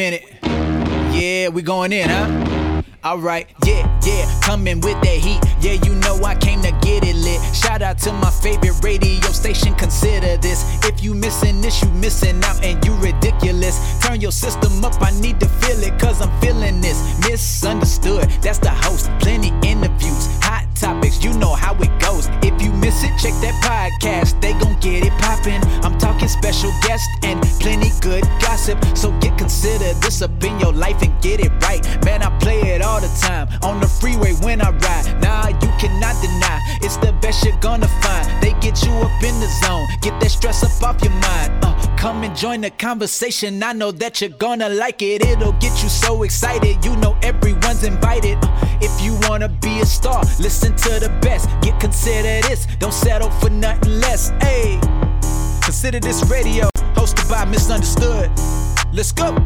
minute. Yeah, we going in, huh? Alright, yeah, yeah, coming with that heat. Yeah, you know I came to get it lit. Shout out to my favorite radio station, consider this. If you missing this, you missing out and you ridiculous. Turn your system up, I need to feel it, cause I'm feeling this. Misunderstood, that's the host. Plenty interviews, you know how it goes. If you miss it, check that podcast, they gon' get it poppin'. I'm talking special guests and plenty good gossip. So get consider this up in your life and get it right. Man, I play it all the time on the freeway when I ride. Nah, you cannot deny it's the best you're gonna find. They get you up in the zone, get that stress up off your mind. Uh, come and join the conversation. I know that you're gonna like it. It'll get you so excited. You know everyone's invited. Uh, if you wanna be a star, listen to the best. Get considered this. Don't settle for nothing less. Hey, consider this radio hosted by Misunderstood. Let's go.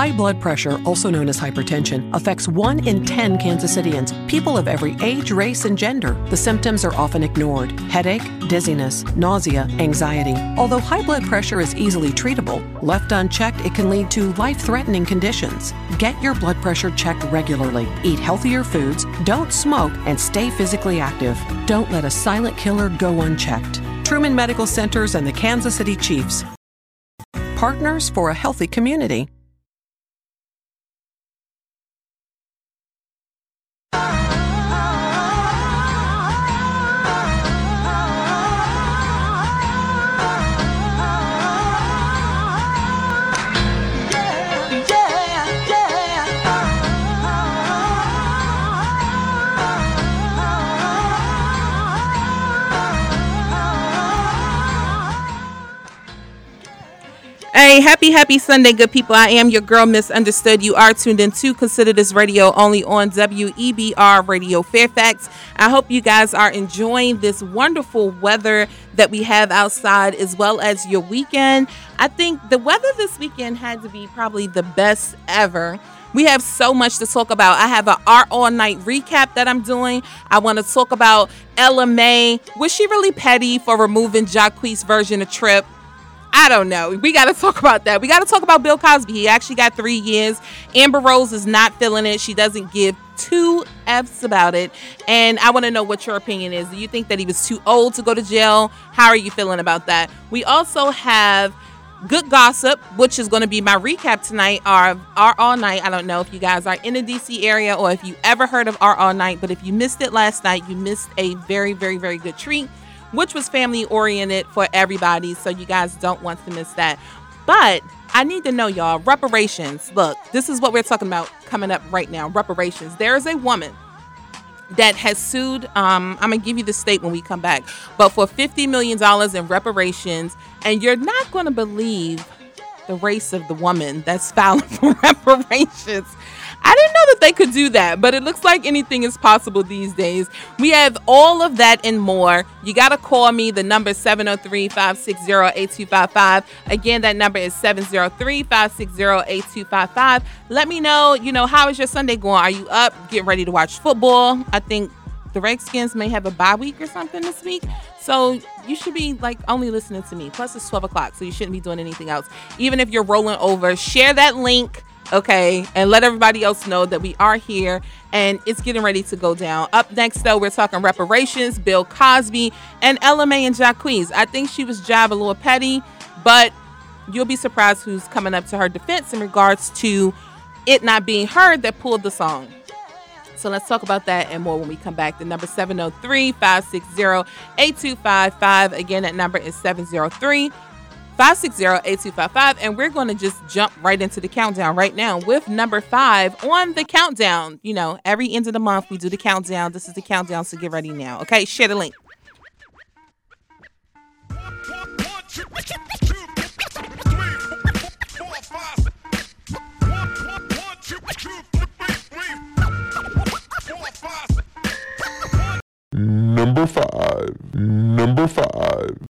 High blood pressure, also known as hypertension, affects 1 in 10 Kansas Cityans, people of every age, race, and gender. The symptoms are often ignored headache, dizziness, nausea, anxiety. Although high blood pressure is easily treatable, left unchecked, it can lead to life threatening conditions. Get your blood pressure checked regularly, eat healthier foods, don't smoke, and stay physically active. Don't let a silent killer go unchecked. Truman Medical Centers and the Kansas City Chiefs. Partners for a healthy community. Hey, happy, happy Sunday, good people. I am your girl, Misunderstood. You are tuned in to Consider This Radio only on WEBR Radio Fairfax. I hope you guys are enjoying this wonderful weather that we have outside as well as your weekend. I think the weather this weekend had to be probably the best ever. We have so much to talk about. I have an art all night recap that I'm doing. I want to talk about Ella Mai. Was she really petty for removing Jacquees' version of Trip? I don't know. We got to talk about that. We got to talk about Bill Cosby. He actually got three years. Amber Rose is not feeling it. She doesn't give two F's about it. And I want to know what your opinion is. Do you think that he was too old to go to jail? How are you feeling about that? We also have good gossip, which is going to be my recap tonight, or Art All Night. I don't know if you guys are in the DC area or if you ever heard of Art All Night, but if you missed it last night, you missed a very, very, very good treat which was family oriented for everybody. So you guys don't want to miss that. But I need to know, y'all, reparations. Look, this is what we're talking about coming up right now reparations. There is a woman that has sued. Um, I'm gonna give you the state when we come back, but for $50 million in reparations, and you're not gonna believe the race of the woman that's filing for reparations. I didn't know that they could do that, but it looks like anything is possible these days. We have all of that and more. You got to call me. The number is 703 560 8255. Again, that number is 703 560 8255. Let me know, you know, how is your Sunday going? Are you up? Getting ready to watch football? I think the Redskins may have a bye week or something this week. So you should be like only listening to me. Plus, it's 12 o'clock, so you shouldn't be doing anything else. Even if you're rolling over, share that link okay? And let everybody else know that we are here and it's getting ready to go down. Up next, though, we're talking reparations, Bill Cosby, and Mai and Jacquees. I think she was jab a little petty, but you'll be surprised who's coming up to her defense in regards to it not being her that pulled the song. So let's talk about that and more when we come back. The number 703 560 8255. Again, that number is 703 560-8255 and we're going to just jump right into the countdown right now with number 5 on the countdown. You know, every end of the month we do the countdown. This is the countdown so get ready now. Okay, share the link. Number 5. Number 5.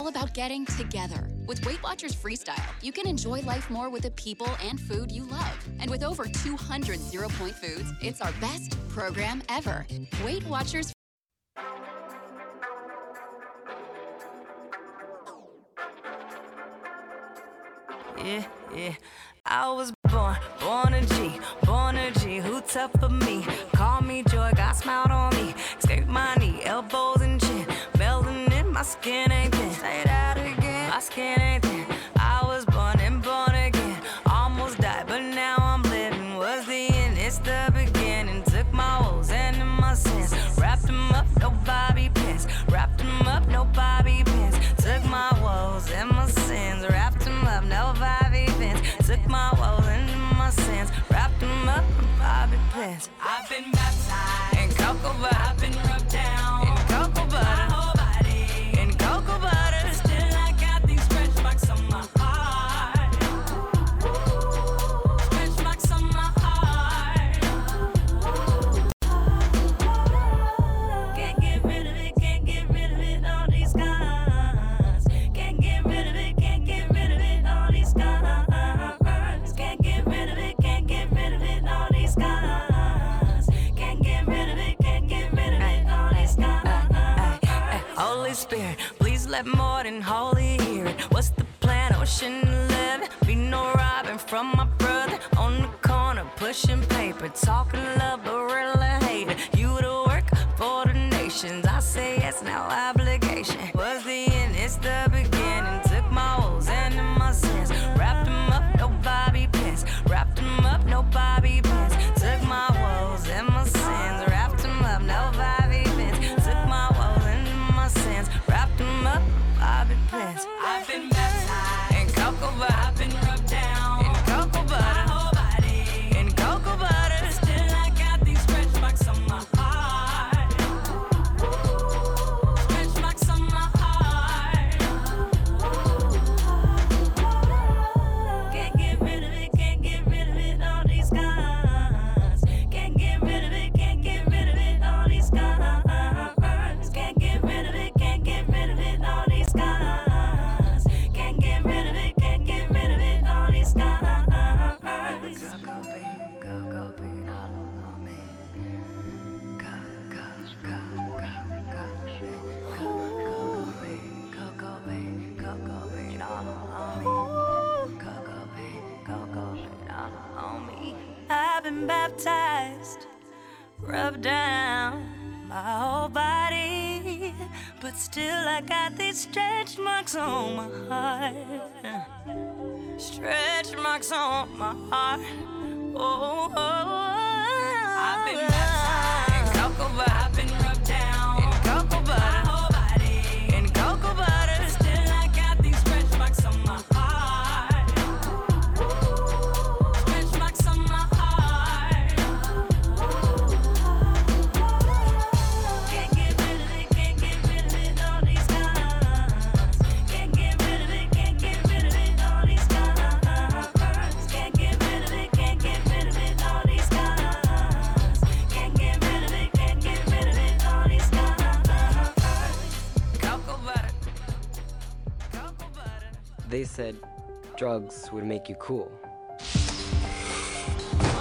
All about getting together. With Weight Watchers Freestyle, you can enjoy life more with the people and food you love. And with over 200 zero point foods, it's our best program ever. Weight Watchers yeah, yeah. I was born, born a G, born a G. Who tough for me? Call me joy, God smiled on me. Scrape my knee, elbows my skin ain't thin. Say that again, my skin ain't thin. I was born and born again. Almost died, but now I'm living. Was the end, it's the beginning. Took my woes and my sins. Wrapped them up, no bobby pins. Wrapped them up, no bobby pins. Took my woes and my sins. Wrapped them up, no bobby pins. Took my woes and my sins. Wrapped them up, no bobby pins. I've been baptized in cocoa butter. I've been rubbed let more than holy hear it. What's the plan? Ocean eleven. Be no robbing from my brother on the corner, pushing paper, talking love, but really hate it. You to work for the nations. I say yes, now obligation. Stretch marks on my heart. Oh, oh, said drugs would make you cool.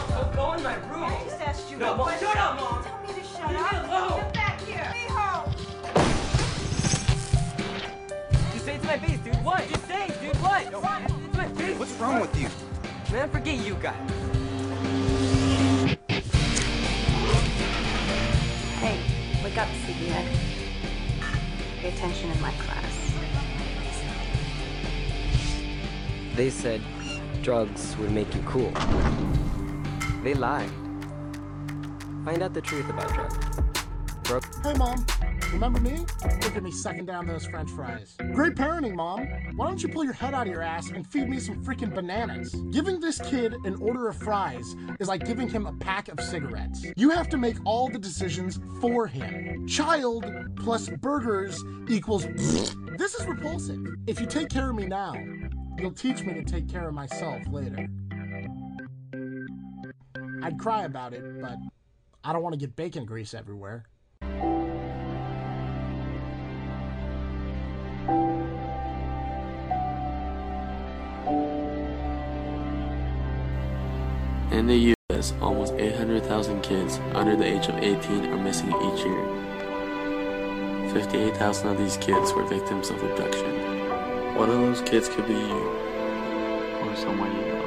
Don't go in my room. I just asked you. No, Mom, shut up, Mom. Tell me to shut Leave up. Me alone. Get back here. Mijo. Just say it to my face, dude. What? Just say it, dude. What? It's my face. What's wrong with you? Man, forget you guys. Hey, wake up, CBN. Pay attention in my class. They said drugs would make you cool. They lied. Find out the truth about drugs. Bro- Hey, Mom. Remember me? Look at me sucking down those french fries. Great parenting, Mom. Why don't you pull your head out of your ass and feed me some freaking bananas? Giving this kid an order of fries is like giving him a pack of cigarettes. You have to make all the decisions for him. Child plus burgers equals. This is repulsive. If you take care of me now, You'll teach me to take care of myself later. I'd cry about it, but I don't want to get bacon grease everywhere. In the U.S., almost 800,000 kids under the age of 18 are missing each year. 58,000 of these kids were victims of abduction. One of those kids could be you, or someone you love.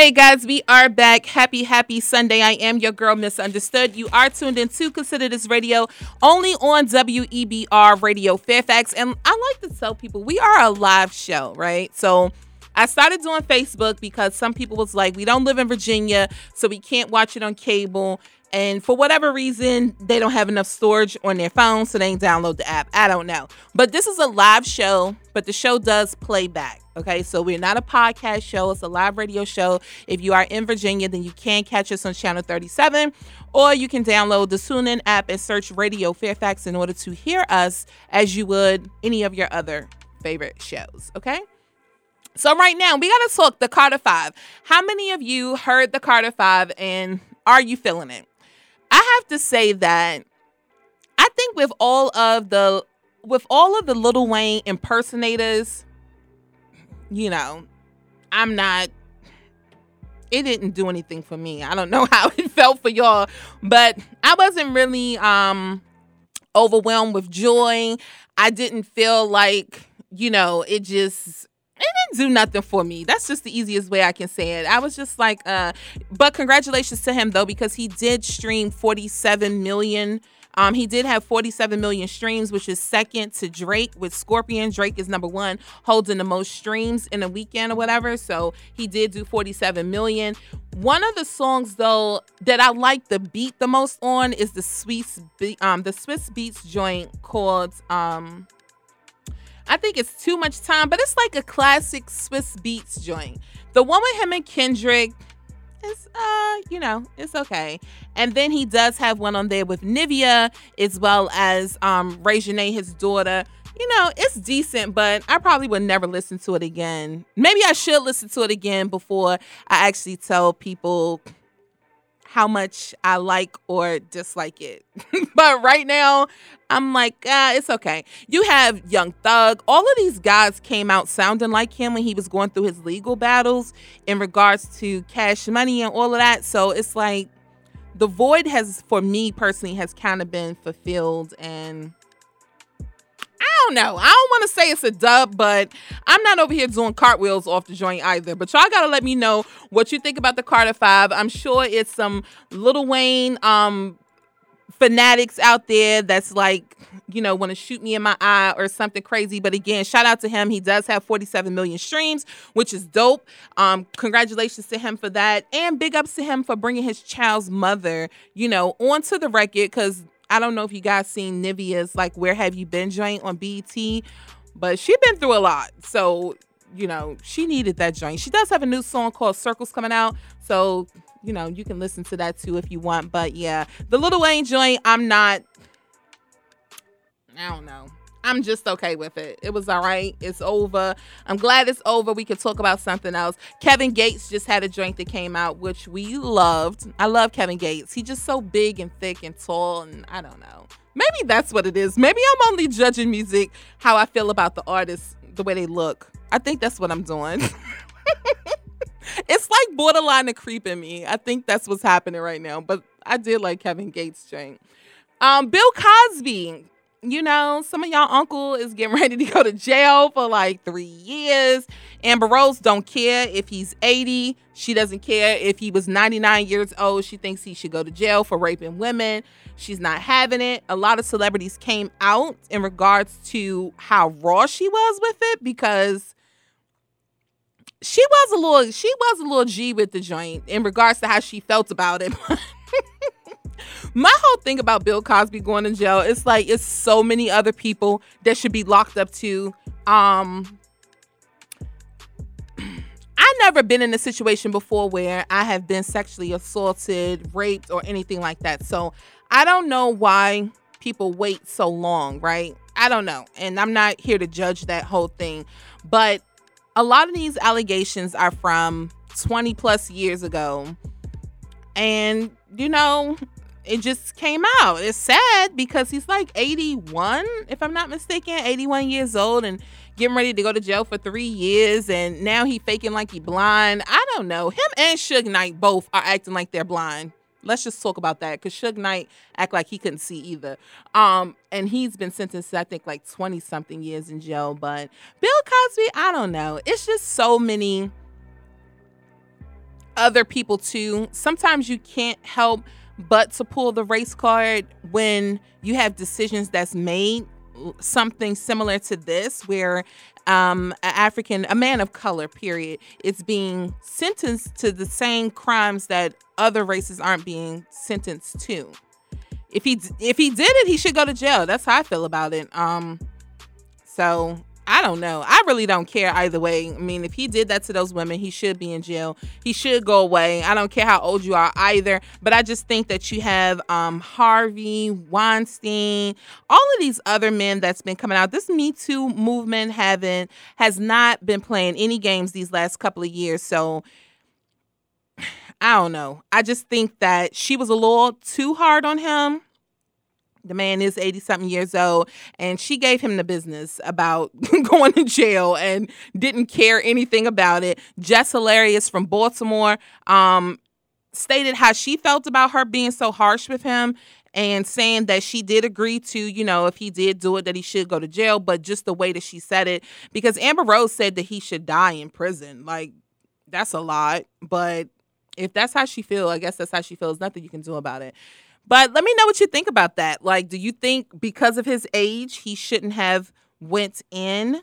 Right, guys, we are back. Happy, happy Sunday. I am your girl, Misunderstood. You are tuned in to Consider This Radio only on WEBR Radio Fairfax. And I like to tell people we are a live show, right? So I started doing Facebook because some people was like, we don't live in Virginia, so we can't watch it on cable. And for whatever reason, they don't have enough storage on their phone, so they ain't download the app. I don't know. But this is a live show, but the show does play back. Okay, so we're not a podcast show, it's a live radio show. If you are in Virginia, then you can catch us on channel 37, or you can download the TuneIn app and search Radio Fairfax in order to hear us as you would any of your other favorite shows. Okay. So right now we gotta talk the Carter Five. How many of you heard the Carter Five and are you feeling it? I have to say that I think with all of the with all of the Lil Wayne impersonators, you know, I'm not it didn't do anything for me. I don't know how it felt for y'all, but I wasn't really um overwhelmed with joy. I didn't feel like, you know, it just it didn't do nothing for me. That's just the easiest way I can say it. I was just like, uh, but congratulations to him though, because he did stream 47 million. Um, he did have 47 million streams, which is second to Drake with Scorpion. Drake is number one, holding the most streams in a weekend or whatever. So he did do 47 million. One of the songs though that I like the beat the most on is the Swiss, um, the Swizz Beatz joint called um. I think it's too much time, but it's like a classic Swizz Beatz joint. The one with him and Kendrick is, uh, you know, it's okay. And then he does have one on there with Nivea as well as um Janae, his daughter. You know, it's decent, but I probably would never listen to it again. Maybe I should listen to it again before I actually tell people how much I like or dislike it. but right now, I'm like, ah, it's okay. You have Young Thug. All of these guys came out sounding like him when he was going through his legal battles in regards to cash money and all of that. So it's like the void has, for me personally, has kind of been fulfilled and. I don't know. I don't want to say it's a dub, but I'm not over here doing cartwheels off the joint either. But y'all gotta let me know what you think about the Carter Five. I'm sure it's some Lil Wayne um fanatics out there that's like, you know, want to shoot me in my eye or something crazy. But again, shout out to him. He does have 47 million streams, which is dope. Um, congratulations to him for that. And big ups to him for bringing his child's mother, you know, onto the record. Because I don't know if you guys seen Nivea's like Where Have You Been joint on BET, but she been through a lot. So, you know, she needed that joint. She does have a new song called Circles coming out. So you know, you can listen to that too if you want. But yeah, the Lil Wayne joint, I'm not. I don't know. I'm just okay with it. It was all right. It's over. I'm glad it's over. We could talk about something else. Kevin Gates just had a drink that came out, which we loved. I love Kevin Gates. He's just so big and thick and tall, and I don't know. Maybe that's what it is. Maybe I'm only judging music how I feel about the artists, the way they look. I think that's what I'm doing. it's like borderline a creep in me. I think that's what's happening right now. But I did like Kevin Gates' drink. Um, Bill Cosby. You know, some of y'all uncle is getting ready to go to jail for like three years. Amber Rose don't care if he's 80. She doesn't care if he was 99 years old. She thinks he should go to jail for raping women. She's not having it. A lot of celebrities came out in regards to how raw she was with it because she was a little she was a little G with the joint in regards to how she felt about it. My whole thing about Bill Cosby going to jail, it's like it's so many other people that should be locked up too. Um I've never been in a situation before where I have been sexually assaulted, raped, or anything like that. So I don't know why people wait so long, right? I don't know. And I'm not here to judge that whole thing. But a lot of these allegations are from 20 plus years ago. And, you know, it just came out. It's sad because he's like 81, if I'm not mistaken, 81 years old and getting ready to go to jail for three years. And now he faking like he blind. I don't know. Him and Suge Knight both are acting like they're blind. Let's just talk about that because Suge Knight act like he couldn't see either. Um, and he's been sentenced, to, I think, like 20 something years in jail. But Bill Cosby, I don't know. It's just so many other people too. Sometimes you can't help but to pull the race card when you have decisions that's made something similar to this where um a african a man of color period is being sentenced to the same crimes that other races aren't being sentenced to. If he if he did it he should go to jail. That's how i feel about it. Um so I don't know. I really don't care either way. I mean, if he did that to those women, he should be in jail. He should go away. I don't care how old you are either. But I just think that you have um, Harvey Weinstein, all of these other men that's been coming out. This Me Too movement haven't has not been playing any games these last couple of years. So I don't know. I just think that she was a little too hard on him. The man is 80 something years old, and she gave him the business about going to jail and didn't care anything about it. Jess Hilarious from Baltimore um, stated how she felt about her being so harsh with him and saying that she did agree to, you know, if he did do it, that he should go to jail, but just the way that she said it, because Amber Rose said that he should die in prison. Like, that's a lot, but if that's how she feels, I guess that's how she feels. Nothing you can do about it. But let me know what you think about that. Like, do you think because of his age, he shouldn't have went in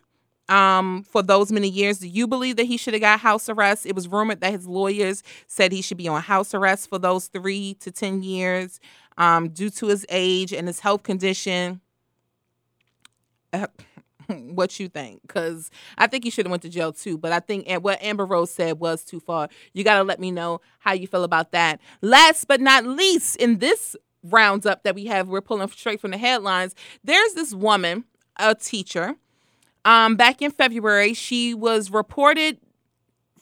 um, for those many years? Do you believe that he should have got house arrest? It was rumored that his lawyers said he should be on house arrest for those three to ten years um, due to his age and his health condition. Uh, what you think because i think you should have went to jail too but i think what amber rose said was too far. You got to let me know how you feel about that. Last but not least in this roundup that we have we're pulling straight from the headlines there's this woman a teacher um back in february she was reported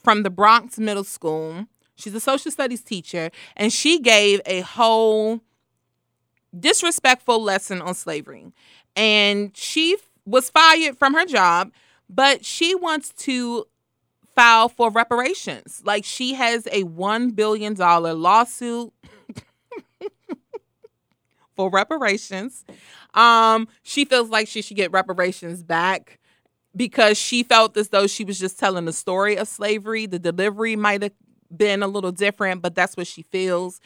from the bronx middle school. She's a social studies teacher and she gave a whole disrespectful lesson on slavery. And she was fired from her job, but she wants to file for reparations. Like she has a $1 billion lawsuit for reparations. Um, she feels like she should get reparations back because she felt as though she was just telling the story of slavery. The delivery might have been a little different, but that's what she feels.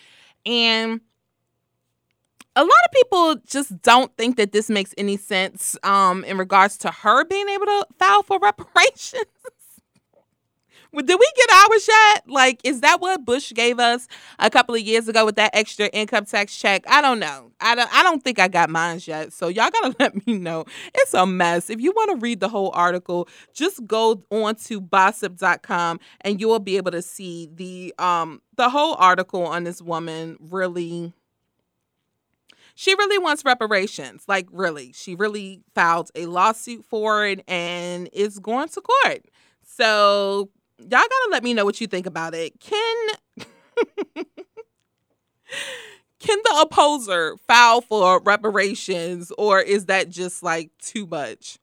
And a lot of people just don't think that this makes any sense um, in regards to her being able to file for reparations. Well, Did we get ours yet? Like, is that what Bush gave us a couple of years ago with that extra income tax check? I don't know. I don't. I don't think I got mine yet. So y'all gotta let me know. It's a mess. If you want to read the whole article, just go on to bossip.com and you will be able to see the um the whole article on this woman really she really wants reparations. Like, really. She really filed a lawsuit for it and is going to court. So, y'all gotta let me know what you think about it. Can. Can the opposer file for reparations or is that just like too much?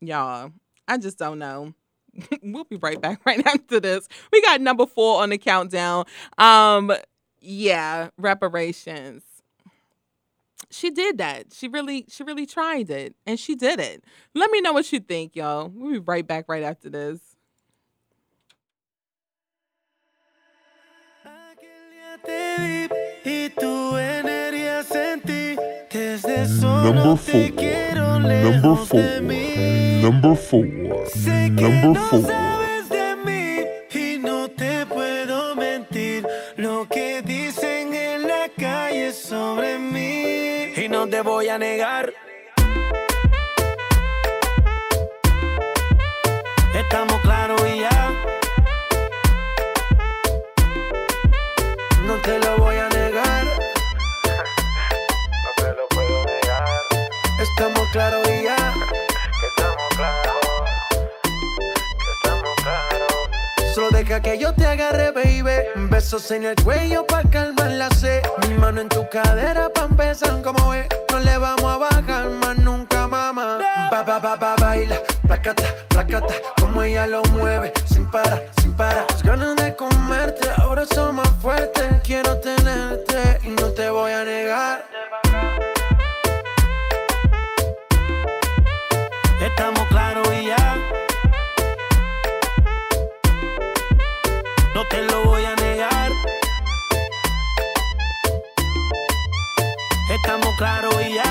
Y'all, I just don't know. we'll be right back right after this. We got number four on the countdown. Um, yeah, reparations. She did that. She really, she really tried it, and she did it. Let me know what you think, y'all. We'll be right back right after this. y tu energía sentí desde Number four. Number four. Number four. Number four. No te voy a negar. Estamos claros y ya. No te lo voy a negar. No te lo puedo negar. Estamos claros y ya. Estamos claros. Estamos claros. Solo deja que yo te agarre, baby. Besos en el cuello pa' calmar la sed. Mano en tu cadera pa' empezar como es. No le vamos a bajar más nunca, mamá. Ba, ba, ba, ba, baila. Placata, placata. Como ella lo mueve. Sin parar, sin parar. Las ganas de comerte ahora son más fuertes. Quiero tenerte y no te voy a negar. claro y ya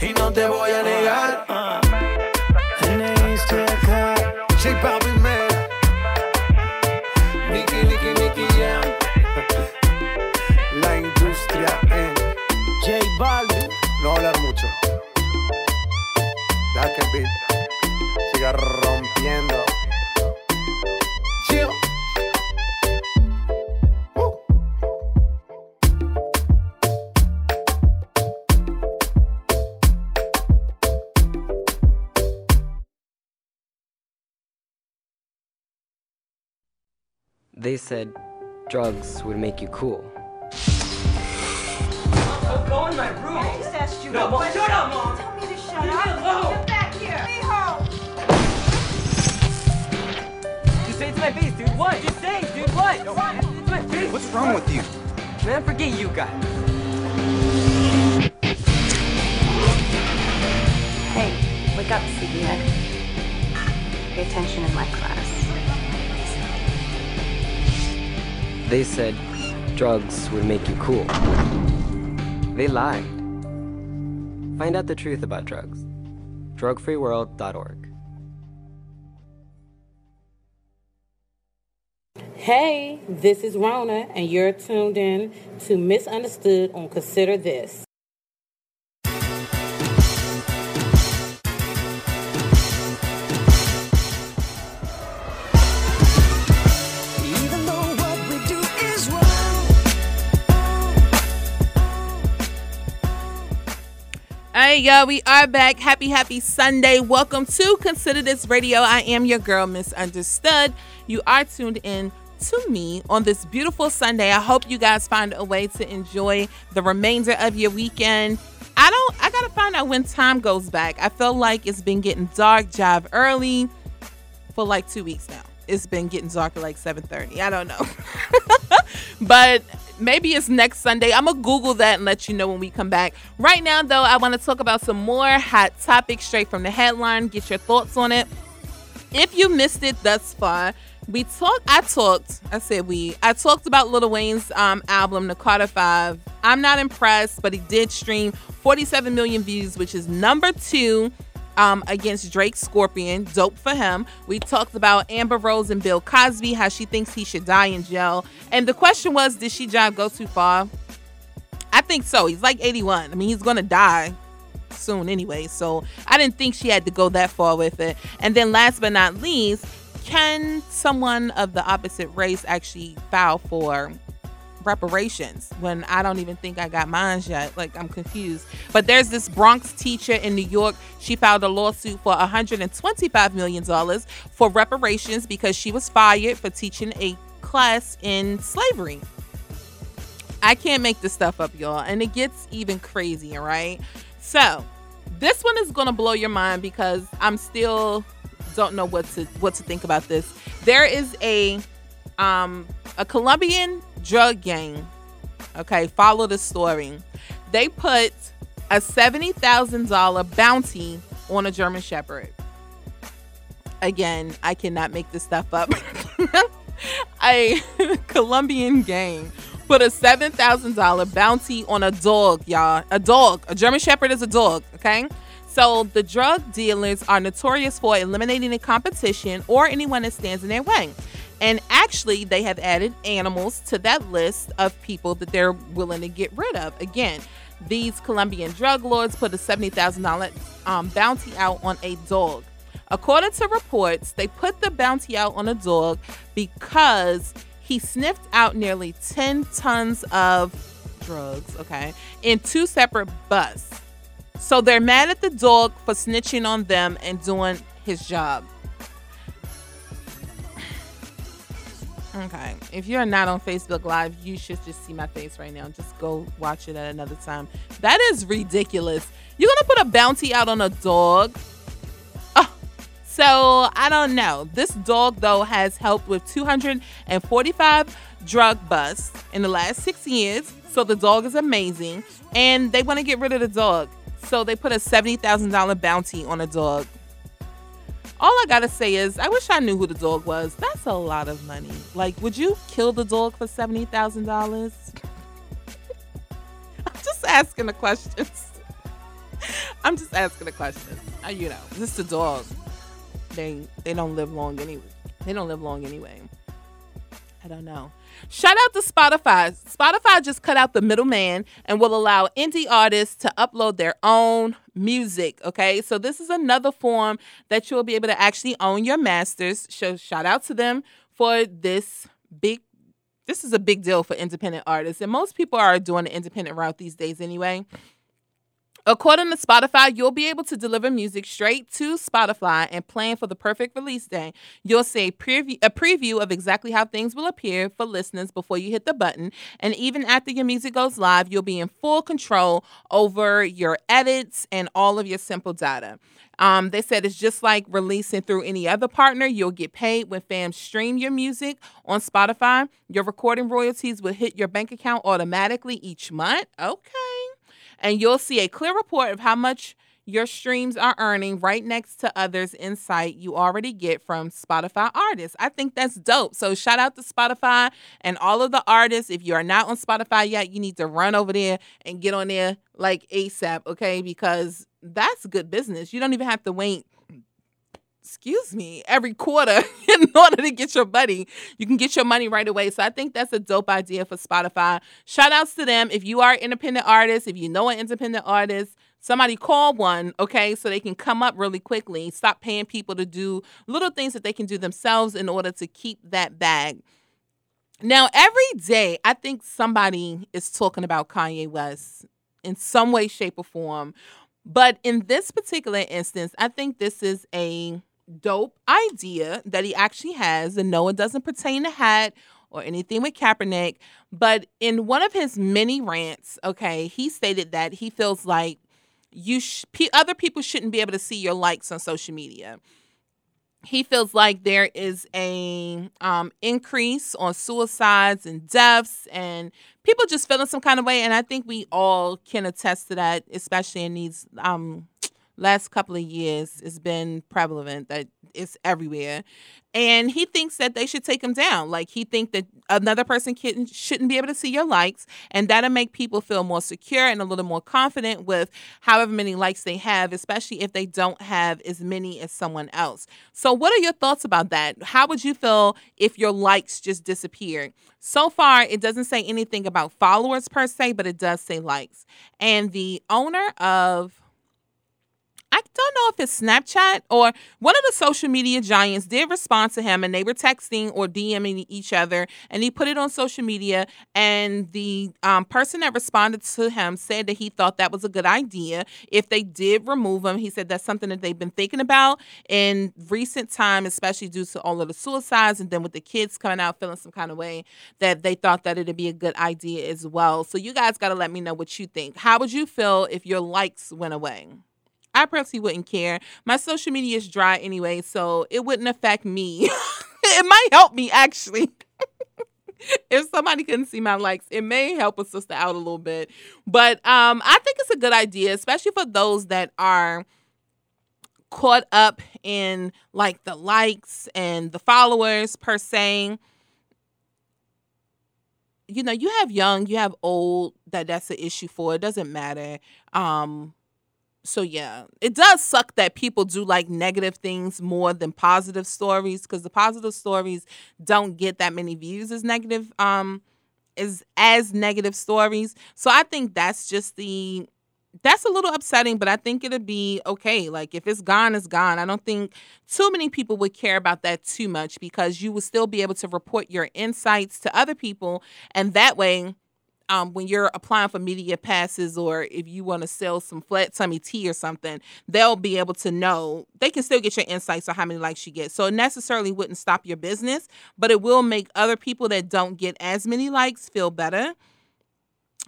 y no te voy a negar. They said drugs would make you cool. Don't go in my room. I just asked you. No, Mom, shut up, Mom. Tell me to shut Leave me up. alone. Get back here. Mijo. Just say it to my face, dude. What? Just say it, dude. What? Say it to my face. What's wrong with you? Man, forget you guys. Hey, wake up, sleepyhead. Pay attention in my class. They said drugs would make you cool. They lied. Find out the truth about drugs. Drugfreeworld.org. Hey, this is Rona, and you're tuned in to Misunderstood on Consider This. Y'all, we are back. Happy, happy Sunday. Welcome to Consider This Radio. I am your girl, Misunderstood. You are tuned in to me on this beautiful Sunday. I hope you guys find a way to enjoy the remainder of your weekend. I don't, I gotta find out when time goes back. I feel like it's been getting dark, job early for like two weeks now. It's been getting dark at like 7:30. I don't know. but maybe it's next Sunday. I'm gonna Google that and let you know when we come back. Right now, though, I want to talk about some more hot topics straight from the headline. Get your thoughts on it. If you missed it thus far, we talked. I talked. I said we. I talked about Lil Wayne's um, album, The Carter Five. I'm not impressed, but he did stream 47 million views, which is number two um, against Drake Scorpion. Dope for him. We talked about Amber Rose and Bill Cosby, how she thinks he should die in jail. And the question was, did she job go too far? I think so. He's like 81. I mean, he's gonna die soon anyway. So I didn't think she had to go that far with it. And then last but not least, can someone of the opposite race actually file for reparations when I don't even think I got mine yet. Like I'm confused. But there's this Bronx teacher in New York. She filed a lawsuit for 125 million dollars for reparations because she was fired for teaching a class in slavery. I can't make this stuff up, y'all. And it gets even crazier, right? So, this one is gonna blow your mind because I'm still don't know what to what to think about this. There is a um a Colombian drug gang. Okay, follow the story. They put a seventy thousand dollar bounty on a German Shepherd. Again, I cannot make this stuff up. a Colombian gang put a seven thousand dollar bounty on a dog, y'all. A dog. A German Shepherd is a dog. Okay. So the drug dealers are notorious for eliminating the competition or anyone that stands in their way. And actually, they have added animals to that list of people that they're willing to get rid of. Again, these Colombian drug lords put a $70,000 um, bounty out on a dog. According to reports, they put the bounty out on a dog because he sniffed out nearly 10 tons of drugs, okay, in two separate busts. So they're mad at the dog for snitching on them and doing his job. Okay. If you're not on Facebook Live, you should just see my face right now. Just go watch it at another time. That is ridiculous. You're going to put a bounty out on a dog? Oh, so I don't know. This dog, though, has helped with 245 drug busts in the last six years. So the dog is amazing. And they want to get rid of the dog. So they put a $70,000 bounty on a dog. All I gotta say is, I wish I knew who the dog was. That's a lot of money. Like, would you kill the dog for seventy thousand dollars? I'm just asking the questions. I'm just asking the questions. You know, this is a dog. They they don't live long anyway. They don't live long anyway. I don't know. Shout out to Spotify. Spotify just cut out the middleman and will allow indie artists to upload their own music. Okay, so this is another form that you'll be able to actually own your masters. So shout out to them for this big. This is a big deal for independent artists, and most people are doing the independent route these days anyway. According to Spotify, you'll be able to deliver music straight to Spotify and plan for the perfect release day. You'll see a preview, a preview of exactly how things will appear for listeners before you hit the button. And even after your music goes live, you'll be in full control over your edits and all of your simple data. Um, they said it's just like releasing through any other partner. You'll get paid when fans stream your music on Spotify. Your recording royalties will hit your bank account automatically each month. Okay and you'll see a clear report of how much your streams are earning right next to others insight you already get from Spotify artists. I think that's dope. So shout out to Spotify and all of the artists. If you are not on Spotify yet, you need to run over there and get on there like ASAP, okay? Because that's good business. You don't even have to wait excuse me, every quarter in order to get your money. You can get your money right away. So I think that's a dope idea for Spotify. Shout outs to them. If you are an independent artist, if you know an independent artist, somebody call one, okay, so they can come up really quickly. Stop paying people to do little things that they can do themselves in order to keep that bag. Now, every day, I think somebody is talking about Kanye West in some way, shape, or form. But in this particular instance, I think this is a dope idea that he actually has. And no, it doesn't pertain to Hat or anything with Kaepernick. But in one of his many rants, okay, he stated that he feels like you sh- p- other people shouldn't be able to see your likes on social media. He feels like there is a um, increase on suicides and deaths, and people just feeling some kind of way. And I think we all can attest to that, especially in these um, last couple of years it's been prevalent that it's everywhere. And he thinks that they should take him down. Like he think that another person can, shouldn't be able to see your likes and that'll make people feel more secure and a little more confident with however many likes they have especially if they don't have as many as someone else. So what are your thoughts about that? How would you feel if your likes just disappeared? So far it doesn't say anything about followers per se but it does say likes. And the owner of I don't know if it's Snapchat or one of the social media giants did respond to him and they were texting or DMing each other and he put it on social media and the um, person that responded to him said that he thought that was a good idea. If they did remove him he said that's something that they've been thinking about in recent time especially due to all of the suicides and then with the kids coming out feeling some kind of way that they thought that it'd be a good idea as well. So you guys got to let me know what you think. How would you feel if your likes went away I personally wouldn't care. My social media is dry anyway, so it wouldn't affect me. it might help me actually. if somebody couldn't see my likes, it may help a sister out a little bit. But um, I think it's a good idea, especially for those that are caught up in like the likes and the followers per se. You know, you have young, you have old that that's an issue for. It doesn't matter. Um, so yeah, it does suck that people do like negative things more than positive stories because the positive stories don't get that many views as negative um as as negative stories. So I think that's just the that's a little upsetting, but I think it'll be okay. Like if it's gone, it's gone. I don't think too many people would care about that too much because you will still be able to report your insights to other people, and that way um, when you're applying for media passes or if you want to sell some flat tummy tea or something, they'll be able to know. They can still get your insights on how many likes you get. So it necessarily wouldn't stop your business, but it will make other people that don't get as many likes feel better.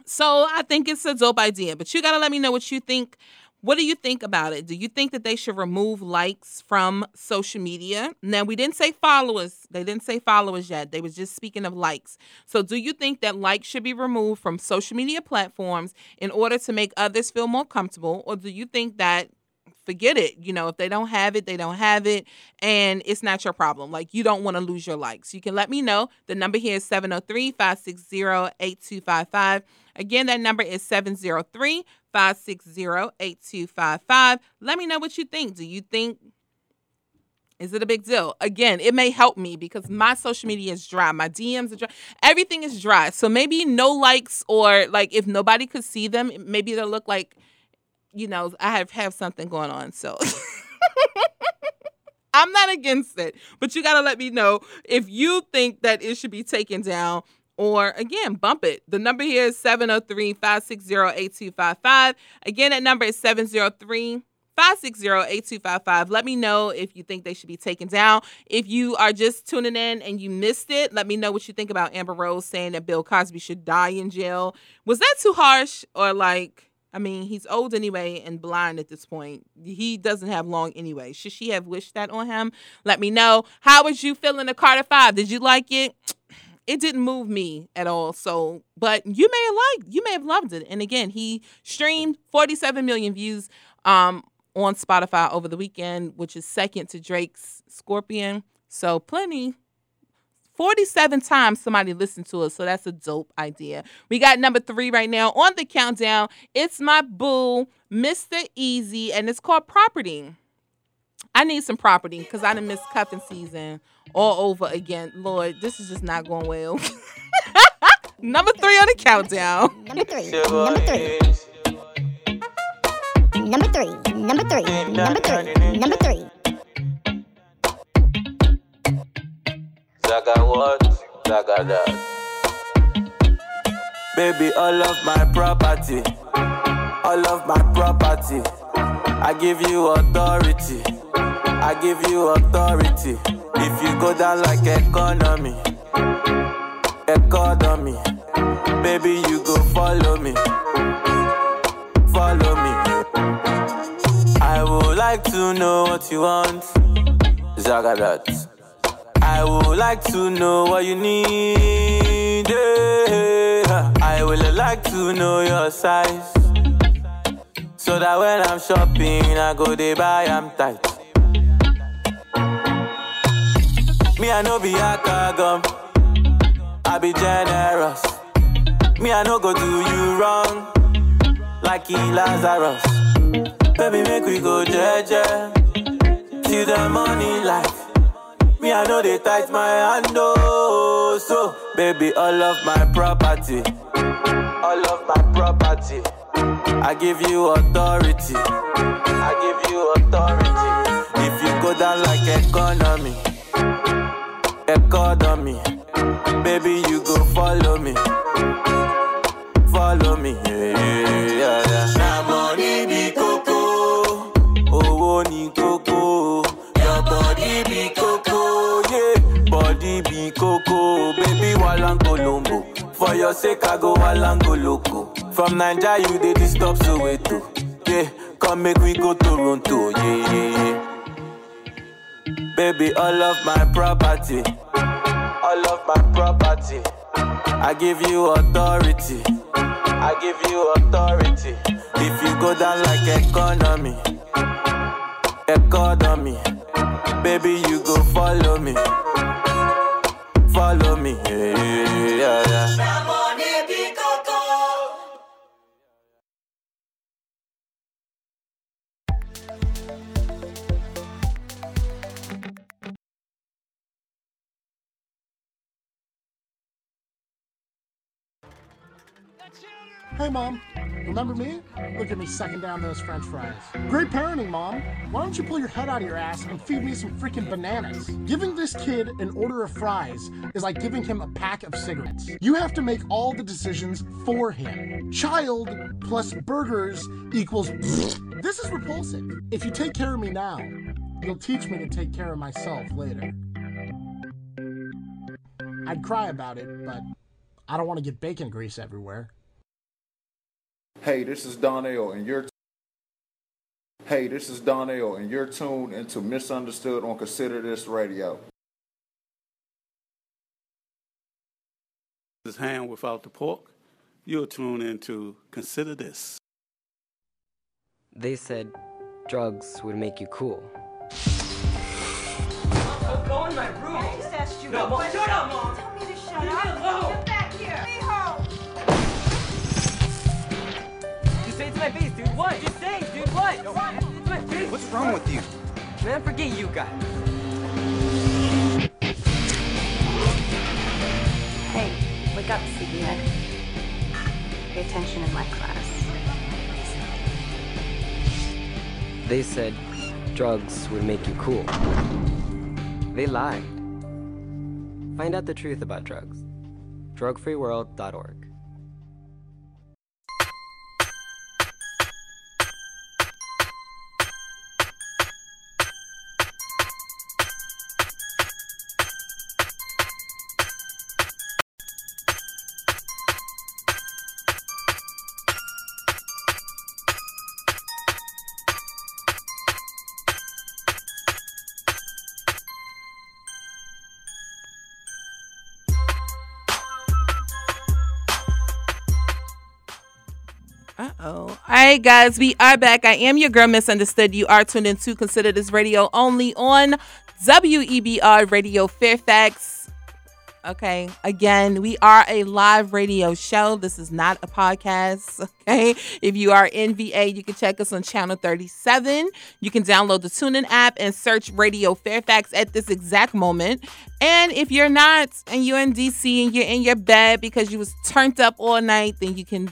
So I think it's a dope idea, but you got to let me know what you think. What do you think about it? Do you think that they should remove likes from social media? Now, we didn't say followers. They didn't say followers yet. They was just speaking of likes. So, do you think that likes should be removed from social media platforms in order to make others feel more comfortable? Or do you think that forget it. You know, if they don't have it, they don't have it, and it's not your problem. Like, you don't want to lose your likes. You can let me know. The number here is 703 560 8255. Again, that number is 703 560 8255. Let me know what you think. Do you think is it a big deal? Again, it may help me because my social media is dry. My DMs are dry. Everything is dry. So maybe no likes or like if nobody could see them, maybe they'll look like, you know, I have have something going on. So I'm not against it, but you got to let me know if you think that it should be taken down or again, bump it. The number here is 703 560 8255. Again, that number is 703 560 8255. Let me know if you think they should be taken down. If you are just tuning in and you missed it, let me know what you think about Amber Rose saying that Bill Cosby should die in jail. Was that too harsh or like. I mean, he's old anyway and blind at this point. He doesn't have long anyway. Should she have wished that on him? Let me know. How was you feeling the Carter 5? Did you like it? It didn't move me at all. So, but you may have liked, you may have loved it. And again, he streamed 47 million views um on Spotify over the weekend, which is second to Drake's Scorpion. So, plenty 47 times somebody listened to us, so that's a dope idea. We got number three right now on the countdown. It's my boo, Mr. Eazi, and it's called Property. I need some property because I done missed cuffing season all over again. Lord, this is just not going well. number three on the countdown. Number three. Number three. Number three. Number three. Number three. Number three. Zaga what? Zaga that. Baby, all of my property. All of my property. I give you authority. I give you authority. If you go down like economy, economy, baby, you go follow me. Follow me. I would like to know what you want. Zaga that. I would like to know what you need. yeah. I would like to know your size. So that when I'm shopping, I go they buy, I'm tight. Me, I know be a gum. I be generous. Me, I know go do you wrong. Like he Lazarus. Baby, make we go jeje. Till the money life. Me, I know they tight my hand, oh. So, baby, all of my property. All of my property. I give you authority. I give you authority. If you go down like economy, economy, baby, you go follow me. Follow me, yeah, yeah, yeah. yeah. Na money be coco, owó ni coco. Your body be coco, yeah. Body be coco, baby, walang colombo. For your sake, I go walango loco. From Naija, you dey disturb Soweto. Yeah, come make we go Toronto, yeah, yeah, yeah. Baby, all of my property, all of my property. I give you authority. I give you authority. If you go down like economy, economy, baby, you go follow me. Follow me, yeah, yeah, yeah, Hey, Mom. Remember me? Look at me sucking down those french fries. Great parenting, Mom. Why don't you pull your head out of your ass and feed me some freaking bananas? Giving this kid an order of fries is like giving him a pack of cigarettes. You have to make all the decisions for him. Child plus burgers equals. this is repulsive. If you take care of me now, you'll teach me to take care of myself later. I'd cry about it, but I don't want to get bacon grease everywhere. Hey, this is Donnell, and you're. Hey, this is Donnell, and you're tuned into Misunderstood on Consider This Radio. This is ham without the pork. You're tuned into Consider This. They said drugs would make you cool. Don't go in my room. I just asked you No, a Mom, question. What? Just say dude. What? It's my. What's wrong with you? Man, forget you guys. Hey, wake up, sleepyhead. Pay attention in my class. They said drugs would make you cool. They lied. Find out the truth about drugs. Drugfreeworld.org. Right, guys, we are back. I am your girl, Misunderstood. You are tuned in to Consider This Radio only on WEBR Radio Fairfax. Okay, again, we are a live radio show. This is not a podcast. Okay, if you are in VA, you can check us on channel 37. You can download the TuneIn app and search Radio Fairfax at this exact moment. And if you're not and you're in DC and you're in your bed because you was turned up all night, then you can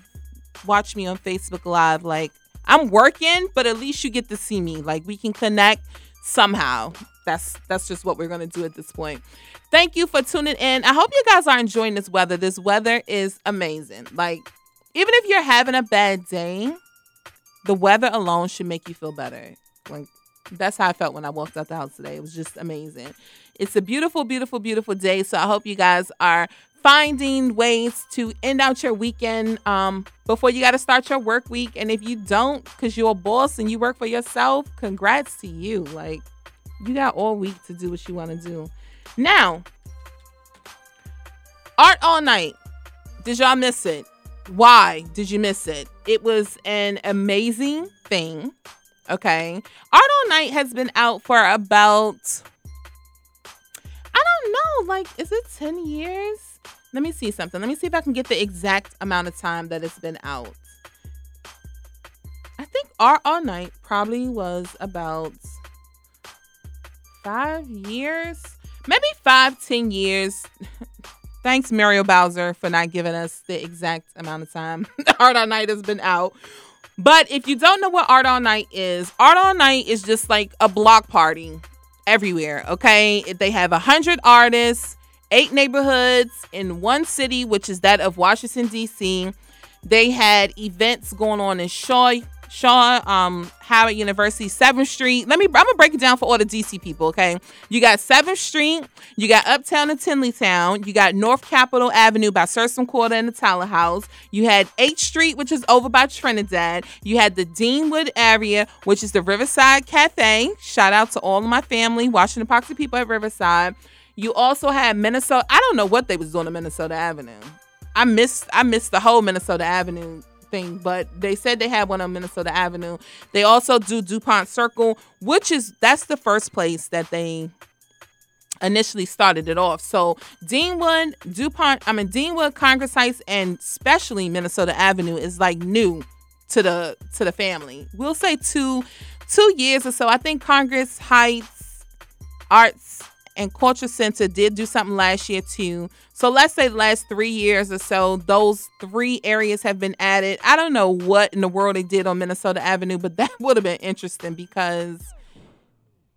watch me on Facebook Live. Like I'm working, but at least you get to see me. Like we can connect somehow. That's that's just what we're gonna do at this point. Thank you for tuning in. I hope you guys are enjoying this weather. This weather is amazing. Like even if you're having a bad day, the weather alone should make you feel better. Like that's how I felt when I walked out the house today. It was just amazing. It's a beautiful, beautiful, beautiful day. So I hope you guys are finding ways to end out your weekend um, before you got to start your work week. And if you don't, because you're a boss and you work for yourself, congrats to you. Like, you got all week to do what you want to do. Now, Art All Night. Did y'all miss it? Why did you miss it? It was an amazing thing. Okay. Art All Night has been out for about, I don't know, like, is it 10 years? Let me see something. Let me see if I can get the exact amount of time that it's been out. I think Art All Night probably was about five years, maybe five, ten years. Thanks, Mario Bowser, for not giving us the exact amount of time Art All Night has been out. But if you don't know what Art All Night is, Art All Night is just like a block party everywhere. Okay, If they have a hundred artists, eight neighborhoods in one city, which is that of Washington D.C. They had events going on in Shaw, Shaw, um, Howard University, Seventh Street. Let me, I'm gonna break it down for all the DC people. Okay, you got Seventh Street, you got Uptown and Tenleytown, you got North Capitol Avenue by Sursum Corda and the Tyler House. You had 8th Street, which is over by Trinidad. You had the Deanwood area, which is the Riverside Cafe. Shout out to all of my family, Washington Epoxy people at Riverside. You also had Minnesota. I don't know what they was doing on Minnesota Avenue. I missed I missed the whole Minnesota Avenue thing, but they said they had one on Minnesota Avenue. They also do DuPont Circle, which is that's the first place that they initially started it off. So Deanwood, DuPont, I mean Deanwood, Congress Heights, and especially Minnesota Avenue is like new to the to the family. We'll say two two years or so. I think Congress Heights Arts and Culture Center did do something last year too. So let's say the last three years or so, those three areas have been added. I don't know what in the world they did on Minnesota Avenue, but that would have been interesting because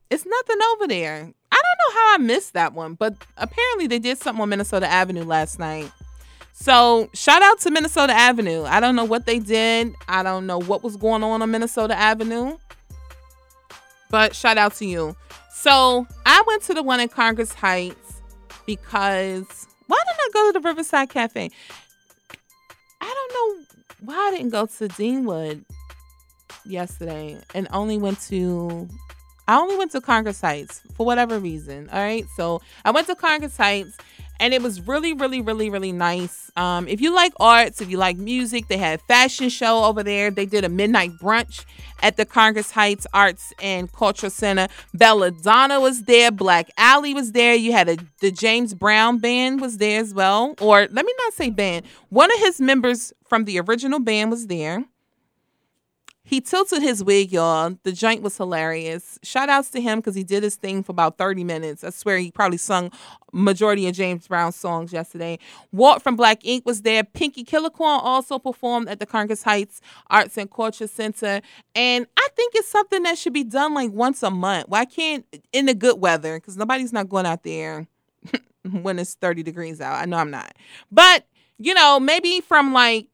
it's nothing over there. I don't know how I missed that one, but apparently they did something on Minnesota Avenue last night. So shout out to Minnesota Avenue. I don't know what they did. I don't know what was going on on Minnesota Avenue. But shout out to you. So I went to the one in Congress Heights because why didn't I go to the Riverside Cafe? I don't know why I didn't go to Deanwood yesterday and only went to I only went to Congress Heights for whatever reason. All right. So I went to Congress Heights and it was really, really, really, really nice. Um, if you like arts, if you like music, they had fashion show over there. They did a midnight brunch at the Congress Heights Arts and Cultural Center. Belladonna was there. Black Alley was there. You had a the James Brown band was there as well. Or let me not say band. One of his members from the original band was there. He tilted his wig, y'all. The joint was hilarious. Shout outs to him because he did his thing for about 30 minutes. I swear he probably sung majority of James Brown songs yesterday. Walt from Black Ink was there. Pinky Killicorn also performed at the Congress Heights Arts and Culture Center. And I think it's something that should be done like once a month. Why can't in the good weather? Because nobody's not going out there when it's 30 degrees out. I know I'm not. But, you know, maybe from like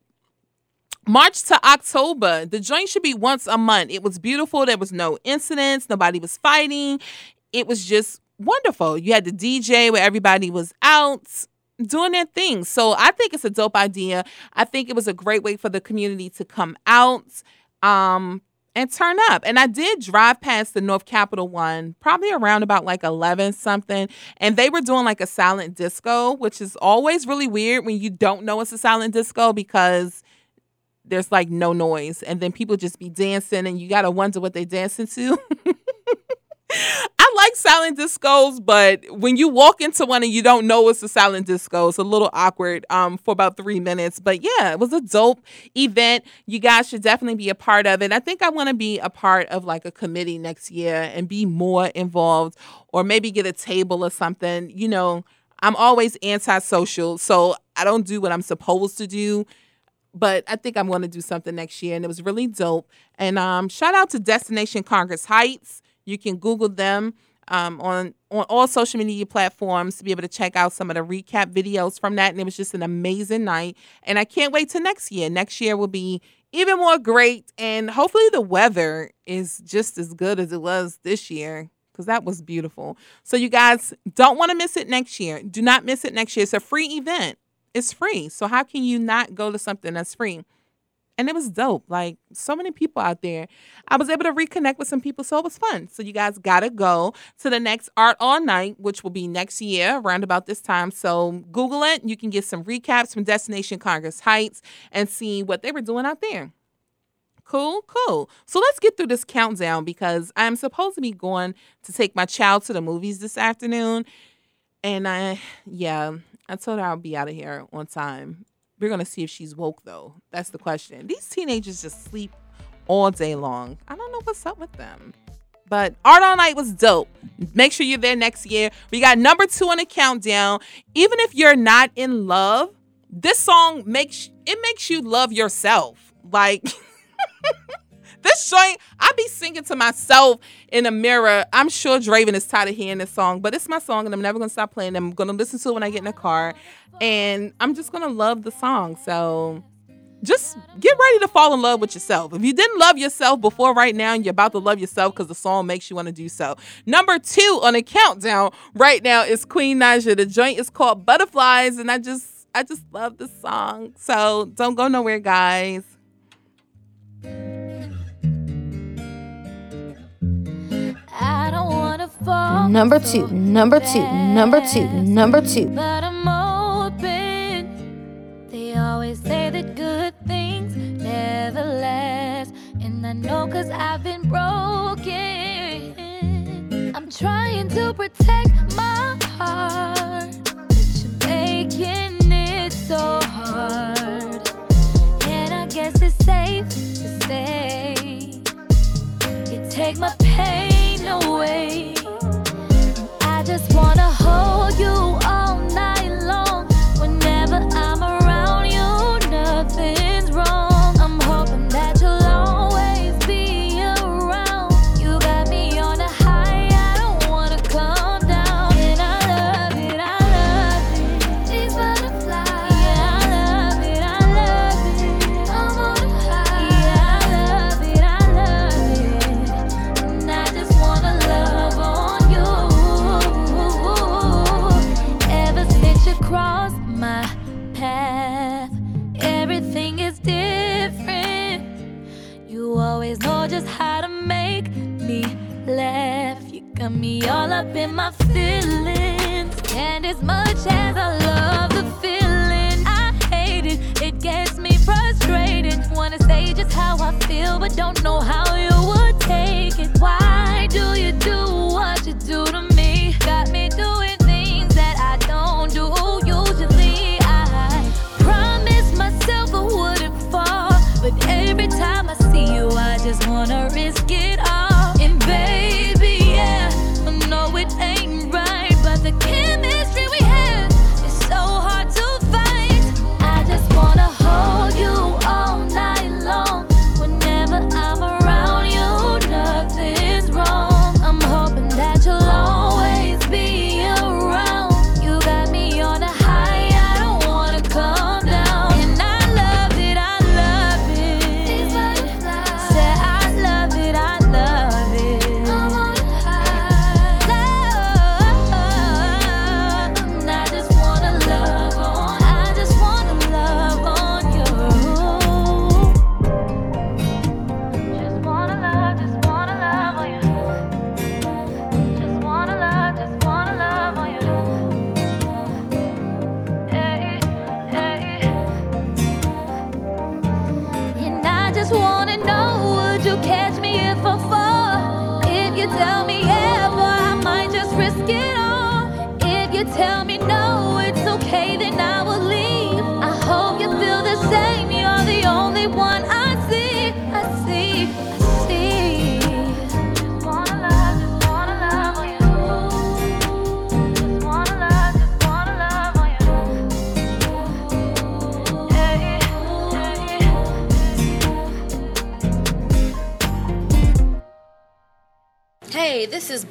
March to October, the joint should be once a month. It was beautiful. There was no incidents. Nobody was fighting. It was just wonderful. You had the DJ where everybody was out doing their thing. So I think it's a dope idea. I think it was a great way for the community to come out um, and turn up. And I did drive past the North Capitol one, probably around about like 11 something. And they were doing like a silent disco, which is always really weird when you don't know it's a silent disco because there's like no noise and then people just be dancing and you gotta wonder what they're dancing to. I like silent discos but when you walk into one and you don't know it's a silent disco it's a little awkward um for about three minutes. But yeah it was a dope event. You guys should definitely be a part of it. I think i want to be a part of like a committee next year and be more involved or maybe get a table or something. You know i'm always antisocial so i don't do what i'm supposed to do but I think I'm going to do something next year, and it was really dope. And um, shout out to Destination Congress Heights. You can Google them um, on on all social media platforms to be able to check out some of the recap videos from that. And it was just an amazing night, and I can't wait to next year. Next year will be even more great, and hopefully the weather is just as good as it was this year because that was beautiful. So you guys don't want to miss it next year. Do not miss it next year. It's a free event. It's free. So how can you not go to something that's free? And it was dope. Like so many people out there. I was able to reconnect with some people, so it was fun. So you guys gotta go to the next Art All Night, which will be next year, around about this time. So Google it. You can get some recaps from Destination Congress Heights and see what they were doing out there. Cool, cool. So let's get through this countdown because I'm supposed to be going to take my child to the movies this afternoon. And I, yeah, I told her I'll be out of here on time. We're gonna see if she's woke though. That's the question. These teenagers just sleep all day long. I don't know what's up with them. But Art All Night was dope. Make sure you're there next year. We got number two on the countdown. Even if you're not in love, this song makes it makes you love yourself. Like this joint, I be singing to myself in the mirror. I'm sure Draven is tired of hearing this song, but it's my song and I'm never gonna stop playing. I'm gonna listen to it when I get in the car. And I'm just gonna love the song. So just get ready to fall in love with yourself. If you didn't love yourself before right now, you're about to love yourself because the song makes you want to do so. Number two on the countdown right now is Queen Naija. The joint is called Butterflies, and I just I just love the song. So don't go nowhere, guys. Number two, number two, number two, number two. But I'm open. They always say that good things never last. And I know cause I've been broken. I'm trying to protect my heart. But you're making it so hard. And I guess it's safe to say you take my pain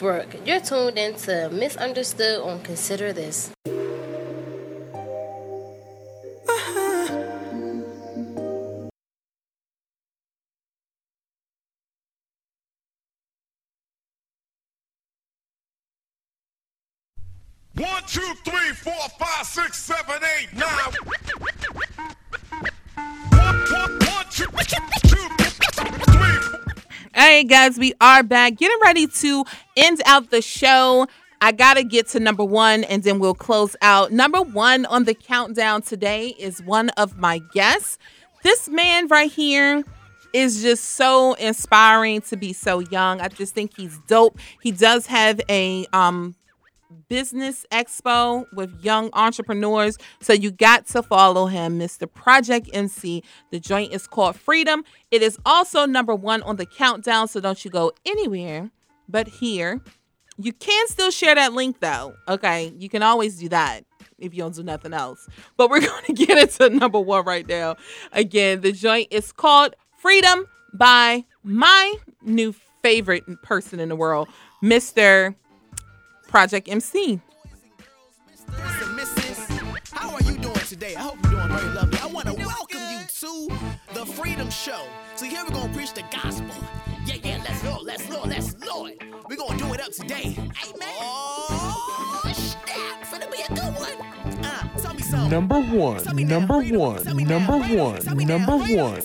Brooke. You're tuned into Misunderstood on Consider This. One, two, three, four, five, six, seven, eight, nine. Right, guys, we are back. Getting ready to end out the show. I got to get to number one and then we'll close out. Number one on the countdown today is one of my guests. This man right here is just so inspiring to be so young. I just think he's dope. He does have a um Business Expo with young entrepreneurs. So you got to follow him, Mr. Project MC. The joint is called Freedom. It is also number one on the countdown, so don't you go anywhere but here. You can still share that link though. Okay, you can always do that if you don't do nothing else. But we're going to get it to number one right now. Again, the joint is called Freedom by my new favorite person in the world, Mr. Project MC. How are you doing today? I hope you're doing very lovely. I want to welcome you to the Freedom Show. So here we're gonna preach the gospel. Yeah, yeah, let's go, let's go, let's go. We're gonna do it up today. Amen. Oh, snap! Finna be a good one. Uh, tell me something. Number one. Number one. Number one. Number one.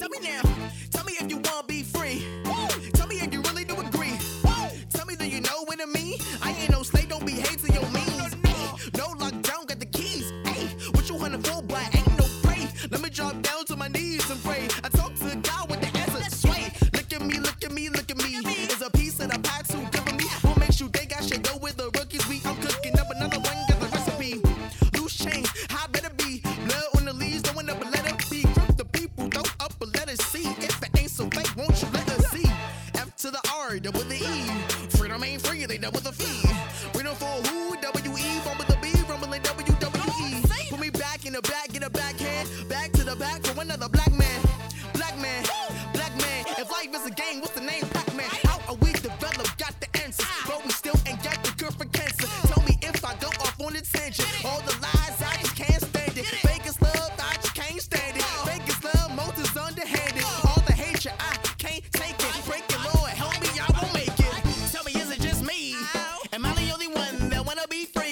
I and pray. I I wanna be free.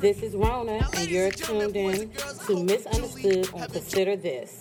This is Rona, and you're tuned in to Misunderstood on Consider This.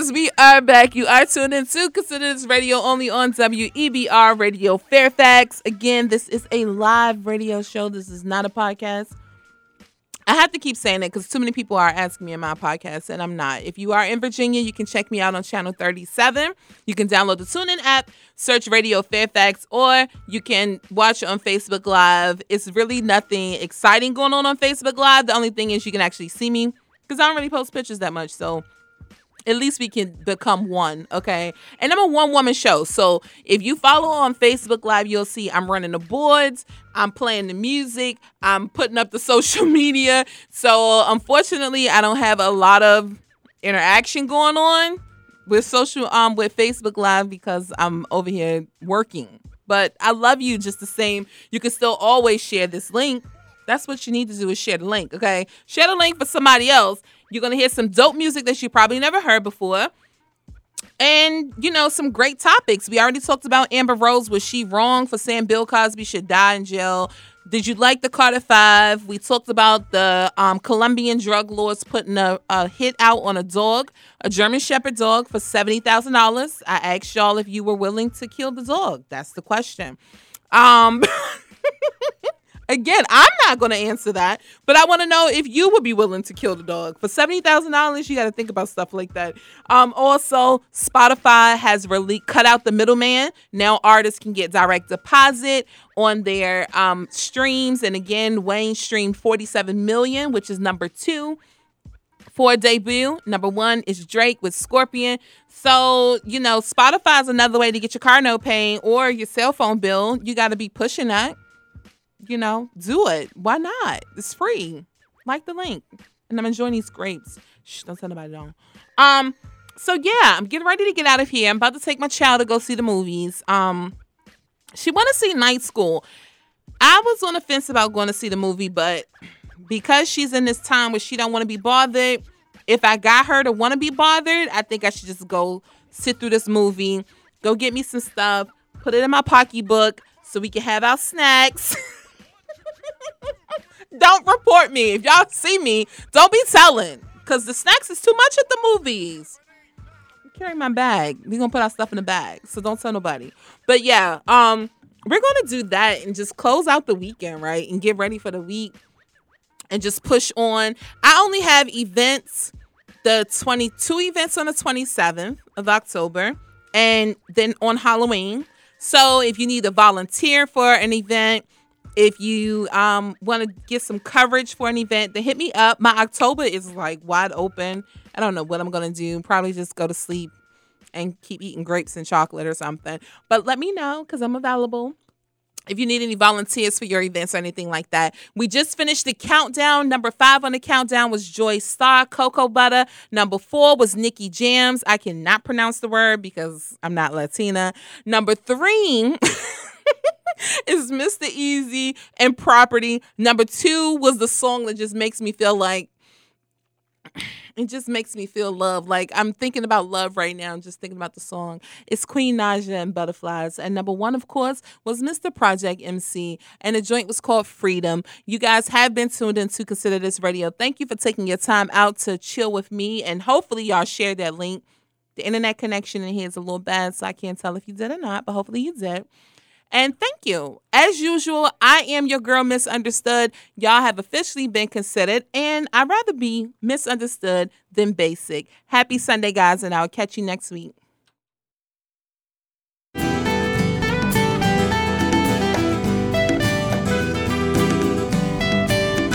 friends, we are back. You are tuned in to Consider This Radio only on WEBR Radio Fairfax. Again, this is a live radio show. This is not a podcast. I have to keep saying it because too many people are asking me in my podcast, and I'm not. If you are in Virginia, you can check me out on channel 37. You can download the TuneIn app, search Radio Fairfax, or you can watch on Facebook Live. It's really nothing exciting going on on Facebook Live. The only thing is you can actually see me because I don't really post pictures that much. So at least we can become one, okay? And I'm a one woman show. So if you follow on Facebook Live, you'll see I'm running the boards, I'm playing the music, I'm putting up the social media. So unfortunately, I don't have a lot of interaction going on with social um with Facebook Live because I'm over here working. But I love you just the same. You can still always share this link. That's what you need to do is share the link, okay? Share the link for somebody else. You're gonna hear some dope music that you probably never heard before. And you know, some great topics. We already talked about Amber Rose. Was she wrong for saying Bill Cosby should die in jail? Did you like the Carter Five? We talked about the um, Colombian drug lords putting a, a hit out on a dog, a German Shepherd dog, for seventy thousand dollars. I asked y'all if you were willing to kill the dog. That's the question. Um, again, I'm not going to answer that, but I want to know if you would be willing to kill the dog for seventy thousand dollars. You got to think about stuff like that. Um, also, Spotify has really cut out the middleman. Now artists can get direct deposit on their um, streams, and again, Wayne streamed forty-seven million, which is number two for debut. Number one is Drake with Scorpion. So, you know, Spotify is another way to get your car note paying or your cell phone bill. You got to be pushing that. You know, do it. Why not? It's free. Like the link. And I'm enjoying these grapes. Shh, don't tell nobody don't. Um, so yeah, I'm getting ready to get out of here. I'm about to take my child to go see the movies. Um, she want to see Night School. I was on the fence about going to see the movie, but because she's in this time where she don't want to be bothered, if I got her to want to be bothered, I think I should just go sit through this movie, go get me some stuff, put it in my pocketbook so we can have our snacks. don't report me. If y'all see me, don't be telling. Cause the snacks is too much at the movies. Carry my bag. we gonna put our stuff in the bag. So don't tell nobody. But yeah, um, we're gonna do that and just close out the weekend, right? And get ready for the week and just push on. I only have events, the 22 events on the 27th of October, and then on Halloween. So if you need to volunteer for an event, if you um, want to get some coverage for an event, then hit me up. My October is like wide open. I don't know what I'm gonna do. Probably just go to sleep and keep eating grapes and chocolate or something. But let me know because I'm available. If you need any volunteers for your events or anything like that, we just finished the countdown. Number five on the countdown was Joy Star, Cocoa Butter. Number four was Nicky Jam's. I cannot pronounce the word because I'm not Latina. Number three is Mr. Eazi and Property. Number two was the song that just makes me feel like it just makes me feel love. Like I'm thinking about love right now, I'm just thinking about the song. It's Queen Naija and Butterflies. And number one, of course, was Mr. Project MC. And the joint was called Freedom. You guys have been tuned in to Consider This Radio. Thank you for taking your time out to chill with me. And hopefully y'all share that link. The internet connection in here is a little bad, so I can't tell if you did or not, but hopefully you did. And thank you. As usual, I am your girl, Misunderstood. Y'all have officially been considered, and I'd rather be misunderstood than basic. Happy Sunday, guys, and I'll catch you next week.